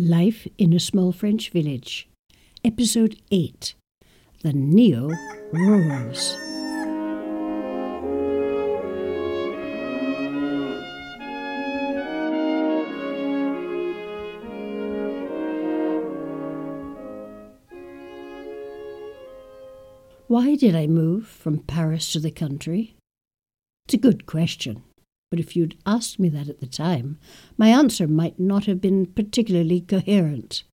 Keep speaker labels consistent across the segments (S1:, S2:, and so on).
S1: Life in a Small French Village, Episode 8 The Neo Rurals. Why did I move from Paris to the country? It's a good question. But if you'd asked me that at the time, my answer might not have been particularly coherent.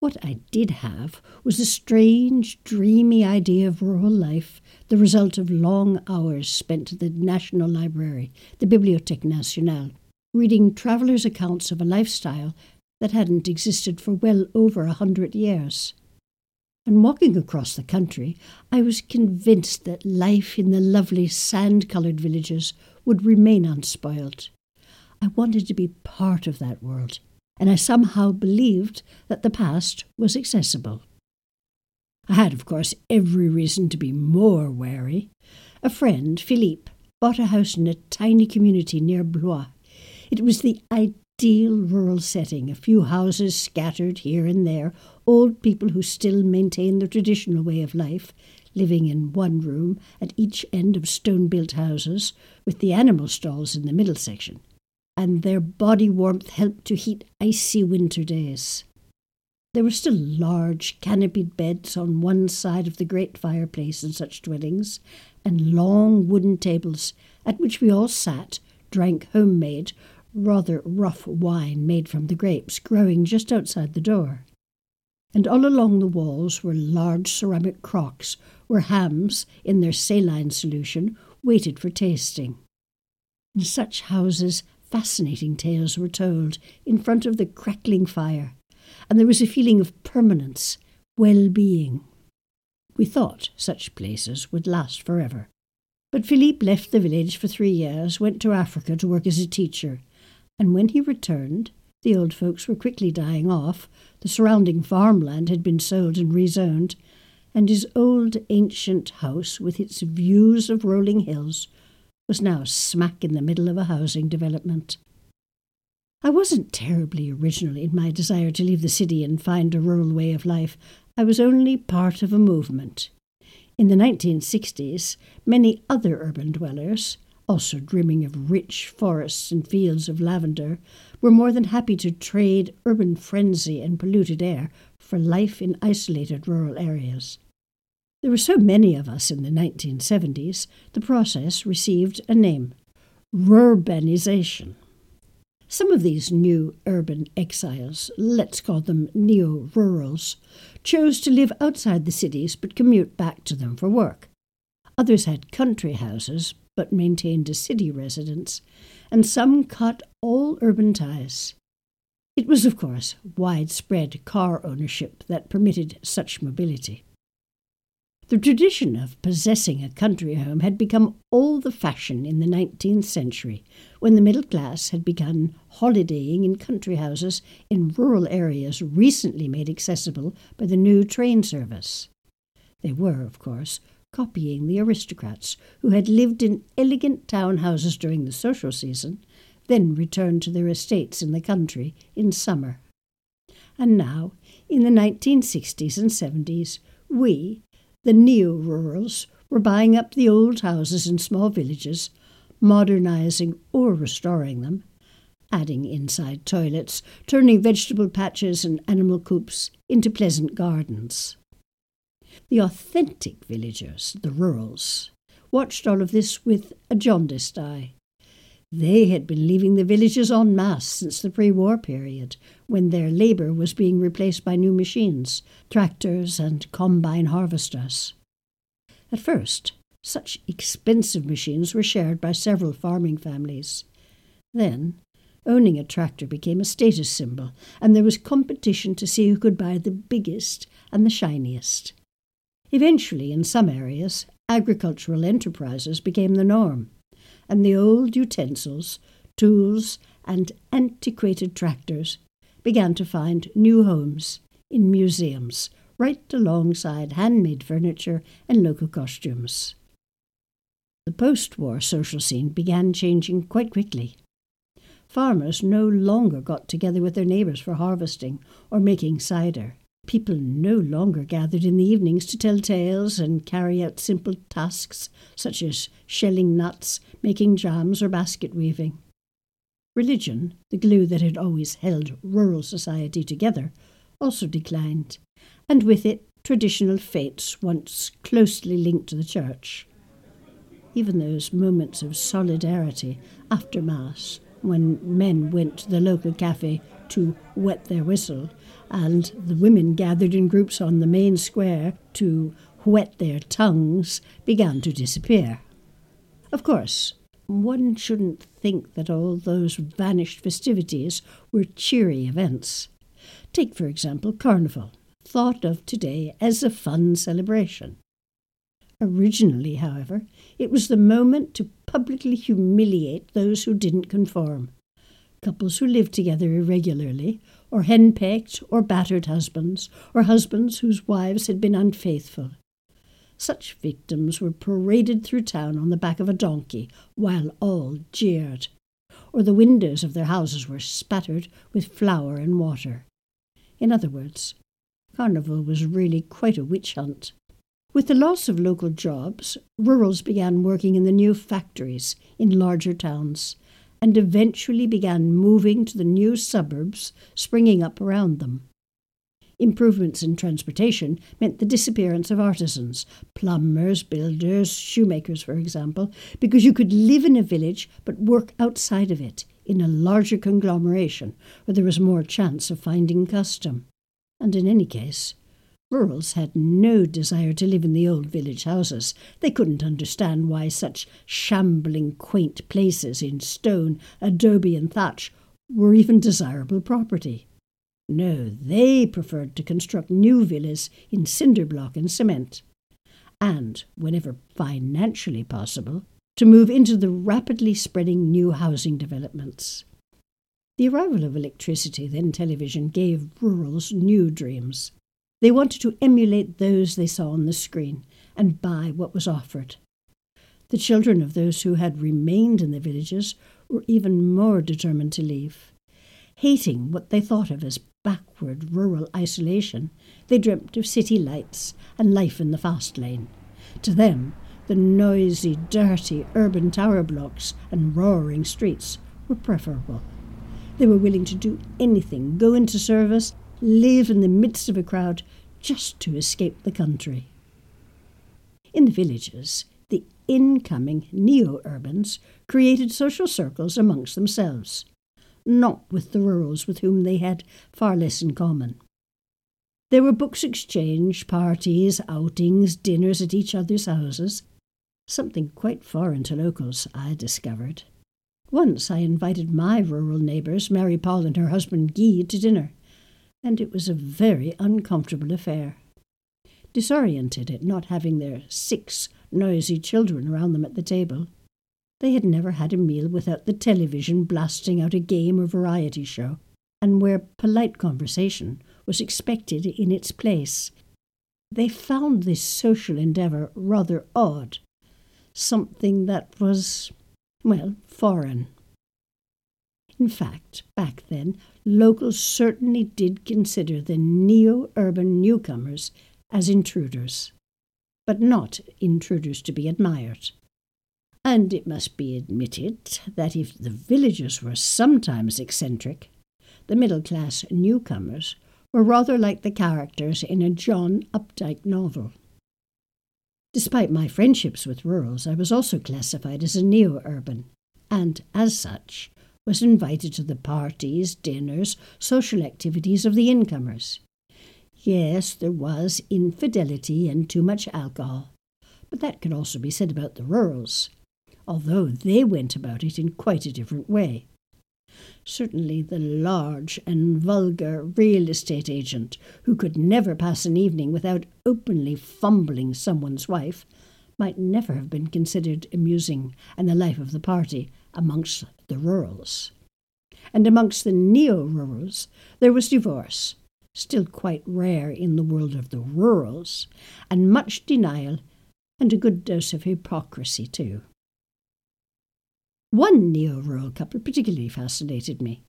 S1: What I did have was a strange, dreamy idea of rural life, the result of long hours spent at the National Library, the Bibliothèque Nationale, reading travellers' accounts of a lifestyle that hadn't existed for well over a hundred years. And walking across the country, I was convinced that life in the lovely sand coloured villages would remain unspoiled. I wanted to be part of that world, and I somehow believed that the past was accessible. I had, of course, every reason to be more wary. A friend, Philippe, bought a house in a tiny community near Blois. It was the ideal rural setting, a few houses scattered here and there, old people who still maintain the traditional way of life, living in one room at each end of stone built houses, with the animal stalls in the middle section, and their body warmth helped to heat icy winter days. There were still large canopied beds on one side of the great fireplace in such dwellings, and long wooden tables at which we all sat, drank homemade, rather rough wine made from the grapes growing just outside the door and all along the walls were large ceramic crocks where hams, in their saline solution, waited for tasting. In such houses, fascinating tales were told in front of the crackling fire, and there was a feeling of permanence, well being. We thought such places would last forever. But Philippe left the village for three years, went to Africa to work as a teacher, and when he returned, the old folks were quickly dying off, the surrounding farmland had been sold and rezoned, and his old ancient house, with its views of rolling hills, was now smack in the middle of a housing development. I wasn't terribly original in my desire to leave the city and find a rural way of life. I was only part of a movement. In the 1960s, many other urban dwellers, also dreaming of rich forests and fields of lavender, were more than happy to trade urban frenzy and polluted air for life in isolated rural areas. There were so many of us in the 1970s, the process received a name rurbanization. Some of these new urban exiles, let's call them neo rurals, chose to live outside the cities but commute back to them for work. Others had country houses but maintained a city residence, and some cut all urban ties. It was, of course, widespread car ownership that permitted such mobility. The tradition of possessing a country home had become all the fashion in the 19th century, when the middle class had begun holidaying in country houses in rural areas recently made accessible by the new train service. They were, of course, copying the aristocrats who had lived in elegant town houses during the social season, then returned to their estates in the country in summer. And now, in the 1960s and 70s, we, the neo rurals, were buying up the old houses in small villages, modernizing or restoring them, adding inside toilets, turning vegetable patches and animal coops into pleasant gardens. The authentic villagers, the rurals, watched all of this with a jaundiced eye. They had been leaving the villages en masse since the pre war period, when their labour was being replaced by new machines, tractors and combine harvesters. At first, such expensive machines were shared by several farming families. Then, owning a tractor became a status symbol, and there was competition to see who could buy the biggest and the shiniest. Eventually, in some areas, agricultural enterprises became the norm, and the old utensils, tools, and antiquated tractors began to find new homes in museums right alongside handmade furniture and local costumes. The post war social scene began changing quite quickly. Farmers no longer got together with their neighbours for harvesting or making cider. People no longer gathered in the evenings to tell tales and carry out simple tasks such as shelling nuts, making jams, or basket weaving. Religion, the glue that had always held rural society together, also declined, and with it traditional faiths once closely linked to the church. Even those moments of solidarity after Mass, when men went to the local cafe to wet their whistle and the women gathered in groups on the main square to whet their tongues began to disappear. Of course, one shouldn't think that all those vanished festivities were cheery events. Take, for example, Carnival, thought of today as a fun celebration. Originally, however, it was the moment to publicly humiliate those who didn't conform. Couples who lived together irregularly, or henpecked or battered husbands, or husbands whose wives had been unfaithful. Such victims were paraded through town on the back of a donkey, while all jeered, or the windows of their houses were spattered with flour and water. In other words, Carnival was really quite a witch hunt. With the loss of local jobs, rurals began working in the new factories in larger towns, and eventually began moving to the new suburbs springing up around them. Improvements in transportation meant the disappearance of artisans, plumbers, builders, shoemakers, for example, because you could live in a village but work outside of it in a larger conglomeration where there was more chance of finding custom. And in any case, Rurals had no desire to live in the old village houses. They couldn't understand why such shambling, quaint places in stone, adobe, and thatch were even desirable property. No, they preferred to construct new villas in cinder block and cement. And, whenever financially possible, to move into the rapidly spreading new housing developments. The arrival of electricity, then television, gave rurals new dreams. They wanted to emulate those they saw on the screen and buy what was offered. The children of those who had remained in the villages were even more determined to leave. Hating what they thought of as backward rural isolation, they dreamt of city lights and life in the fast lane. To them, the noisy, dirty urban tower blocks and roaring streets were preferable. They were willing to do anything, go into service, live in the midst of a crowd just to escape the country. In the villages, the incoming neo urbans created social circles amongst themselves, not with the rurals with whom they had far less in common. There were books exchanged, parties, outings, dinners at each other's houses, something quite foreign to locals, I discovered. Once I invited my rural neighbours, Mary Paul and her husband Guy, to dinner and it was a very uncomfortable affair. Disoriented at not having their six noisy children around them at the table, they had never had a meal without the television blasting out a game or variety show, and where polite conversation was expected in its place. They found this social endeavour rather odd, something that was, well, foreign. In fact, back then, locals certainly did consider the neo urban newcomers as intruders, but not intruders to be admired. And it must be admitted that if the villagers were sometimes eccentric, the middle class newcomers were rather like the characters in a John Updike novel. Despite my friendships with rurals, I was also classified as a neo urban, and as such, was invited to the parties, dinners, social activities of the incomers. Yes, there was infidelity and too much alcohol, but that could also be said about the rurals, although they went about it in quite a different way. Certainly, the large and vulgar real estate agent, who could never pass an evening without openly fumbling someone's wife, might never have been considered amusing and the life of the party amongst the rurals. And amongst the neo rurals, there was divorce, still quite rare in the world of the rurals, and much denial, and a good dose of hypocrisy, too. One neo rural couple particularly fascinated me.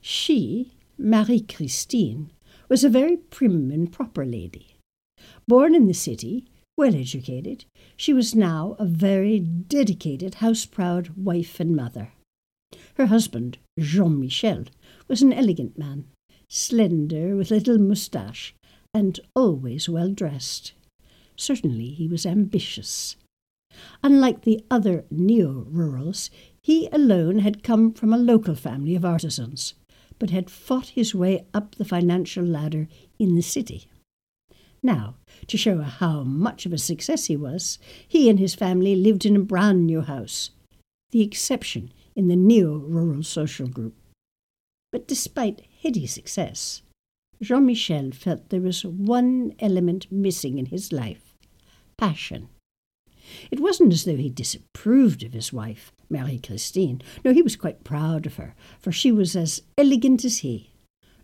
S1: She, Marie Christine, was a very prim and proper lady. Born in the city, well educated, she was now a very dedicated, house proud wife and mother. Her husband, Jean Michel, was an elegant man, slender, with little moustache, and always well dressed. Certainly he was ambitious. Unlike the other neo rurals, he alone had come from a local family of artisans, but had fought his way up the financial ladder in the city. Now, to show how much of a success he was, he and his family lived in a brand new house, the exception in the neo rural social group. But despite heady success, Jean Michel felt there was one element missing in his life passion. It wasn't as though he disapproved of his wife, Marie Christine. No, he was quite proud of her, for she was as elegant as he.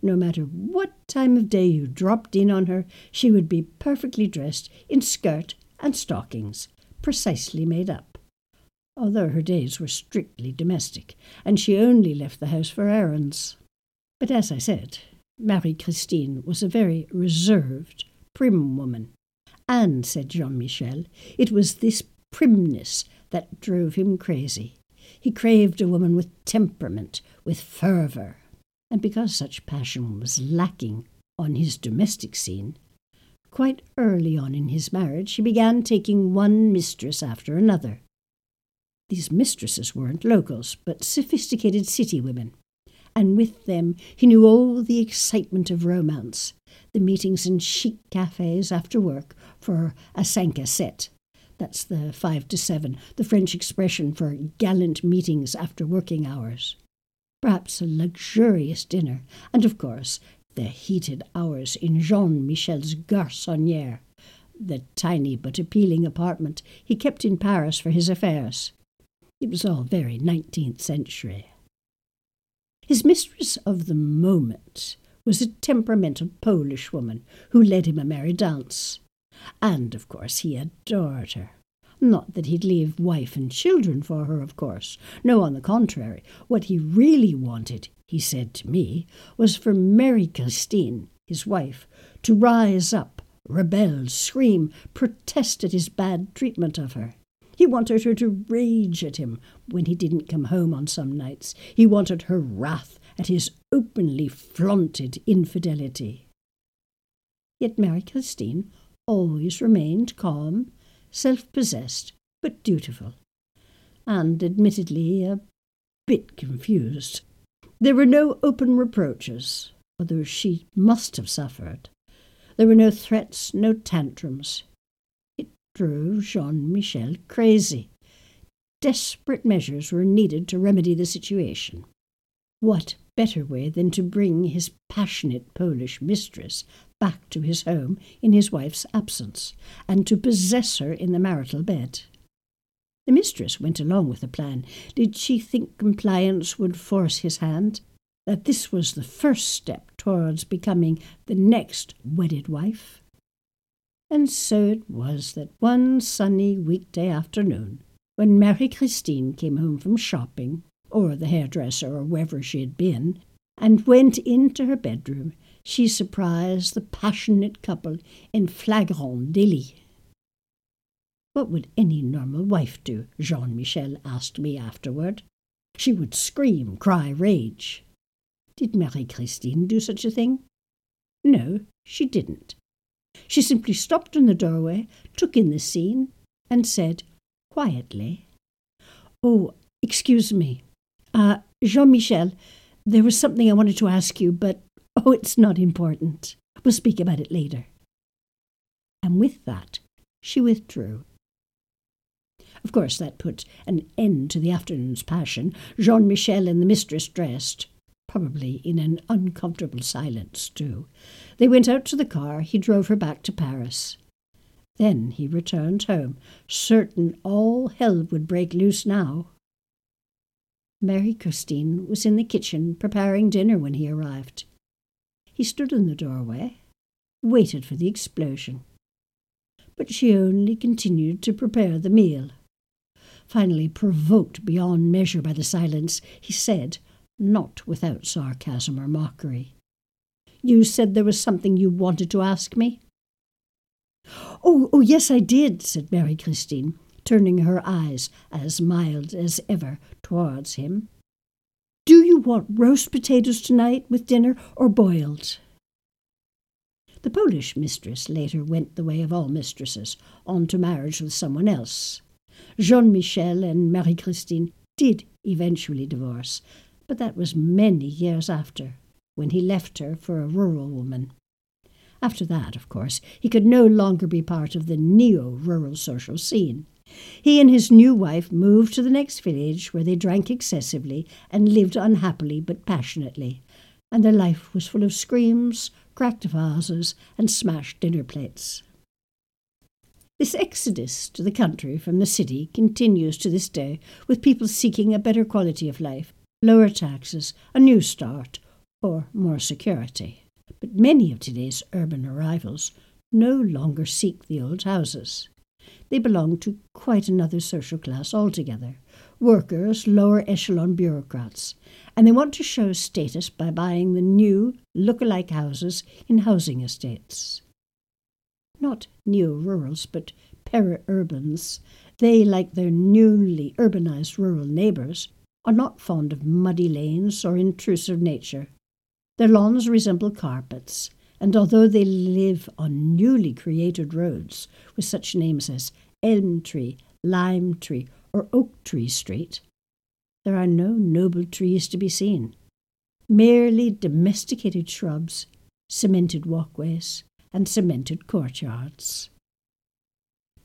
S1: No matter what time of day you dropped in on her, she would be perfectly dressed in skirt and stockings, precisely made up. Although her days were strictly domestic, and she only left the house for errands. But as I said, Marie Christine was a very reserved, prim woman. And, said Jean Michel, it was this primness that drove him crazy. He craved a woman with temperament, with fervour, and because such passion was lacking on his domestic scene, quite early on in his marriage he began taking one mistress after another. These mistresses weren't locals, but sophisticated city women, and with them he knew all the excitement of romance, the meetings in chic cafes after work for a cinq à sept. That's the five to seven, the French expression for gallant meetings after working hours perhaps a luxurious dinner, and of course the heated hours in Jean Michel's garçonniere, the tiny but appealing apartment he kept in Paris for his affairs. It was all very nineteenth century. His mistress of the moment was a temperamental Polish woman who led him a merry dance. And, of course, he adored her. Not that he'd leave wife and children for her, of course. No, on the contrary. What he really wanted, he said to me, was for Marie Christine, his wife, to rise up, rebel, scream, protest at his bad treatment of her. He wanted her to rage at him when he didn't come home on some nights. He wanted her wrath at his openly flaunted infidelity. Yet Marie Christine always remained calm self possessed, but dutiful, and admittedly a bit confused. There were no open reproaches, although she must have suffered. There were no threats, no tantrums. Drove Jean Michel crazy. Desperate measures were needed to remedy the situation. What better way than to bring his passionate Polish mistress back to his home in his wife's absence, and to possess her in the marital bed? The mistress went along with the plan. Did she think compliance would force his hand? That this was the first step towards becoming the next wedded wife? And so it was that one sunny weekday afternoon, when Marie Christine came home from shopping, or the hairdresser, or wherever she had been, and went into her bedroom, she surprised the passionate couple in flagrant délit. What would any normal wife do? Jean Michel asked me afterward. She would scream, cry, rage. Did Marie Christine do such a thing? No, she didn't. She simply stopped in the doorway, took in the scene, and said quietly, Oh, excuse me. Uh, Jean Michel, there was something I wanted to ask you, but oh, it's not important. We'll speak about it later. And with that, she withdrew. Of course, that put an end to the afternoon's passion. Jean Michel and the mistress dressed, probably in an uncomfortable silence, too. They went out to the car. He drove her back to Paris. Then he returned home, certain all hell would break loose now. Marie Christine was in the kitchen preparing dinner when he arrived. He stood in the doorway, waited for the explosion. But she only continued to prepare the meal. Finally, provoked beyond measure by the silence, he said, not without sarcasm or mockery, You said there was something you wanted to ask me? Oh, oh, yes, I did, said Marie Christine, turning her eyes, as mild as ever, towards him. Do you want roast potatoes tonight with dinner or boiled? The Polish mistress later went the way of all mistresses, on to marriage with someone else. Jean Michel and Marie Christine did eventually divorce, but that was many years after, when he left her for a rural woman. After that, of course, he could no longer be part of the neo rural social scene. He and his new wife moved to the next village where they drank excessively and lived unhappily but passionately, and their life was full of screams, cracked vases, and smashed dinner plates. This exodus to the country from the city continues to this day, with people seeking a better quality of life, lower taxes, a new start, or more security. But many of today's urban arrivals no longer seek the old houses. They belong to quite another social class altogether workers, lower echelon bureaucrats, and they want to show status by buying the new, look-alike houses in housing estates. Not neo-rurals, but peri-urbans. They, like their newly urbanized rural neighbours, are not fond of muddy lanes or intrusive nature. Their lawns resemble carpets, and although they live on newly created roads with such names as Elm Tree, Lime Tree, or Oak Tree Street, there are no noble trees to be seen. Merely domesticated shrubs, cemented walkways, and cemented courtyards.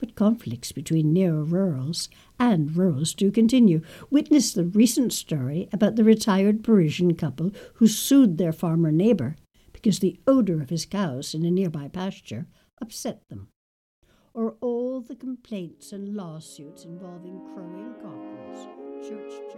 S1: But conflicts between neo-rurals and rurals do continue. Witness the recent story about the retired Parisian couple who sued their farmer neighbour because the odour of his cows in a nearby pasture upset them. Or all the complaints and lawsuits involving crowing cockerels, church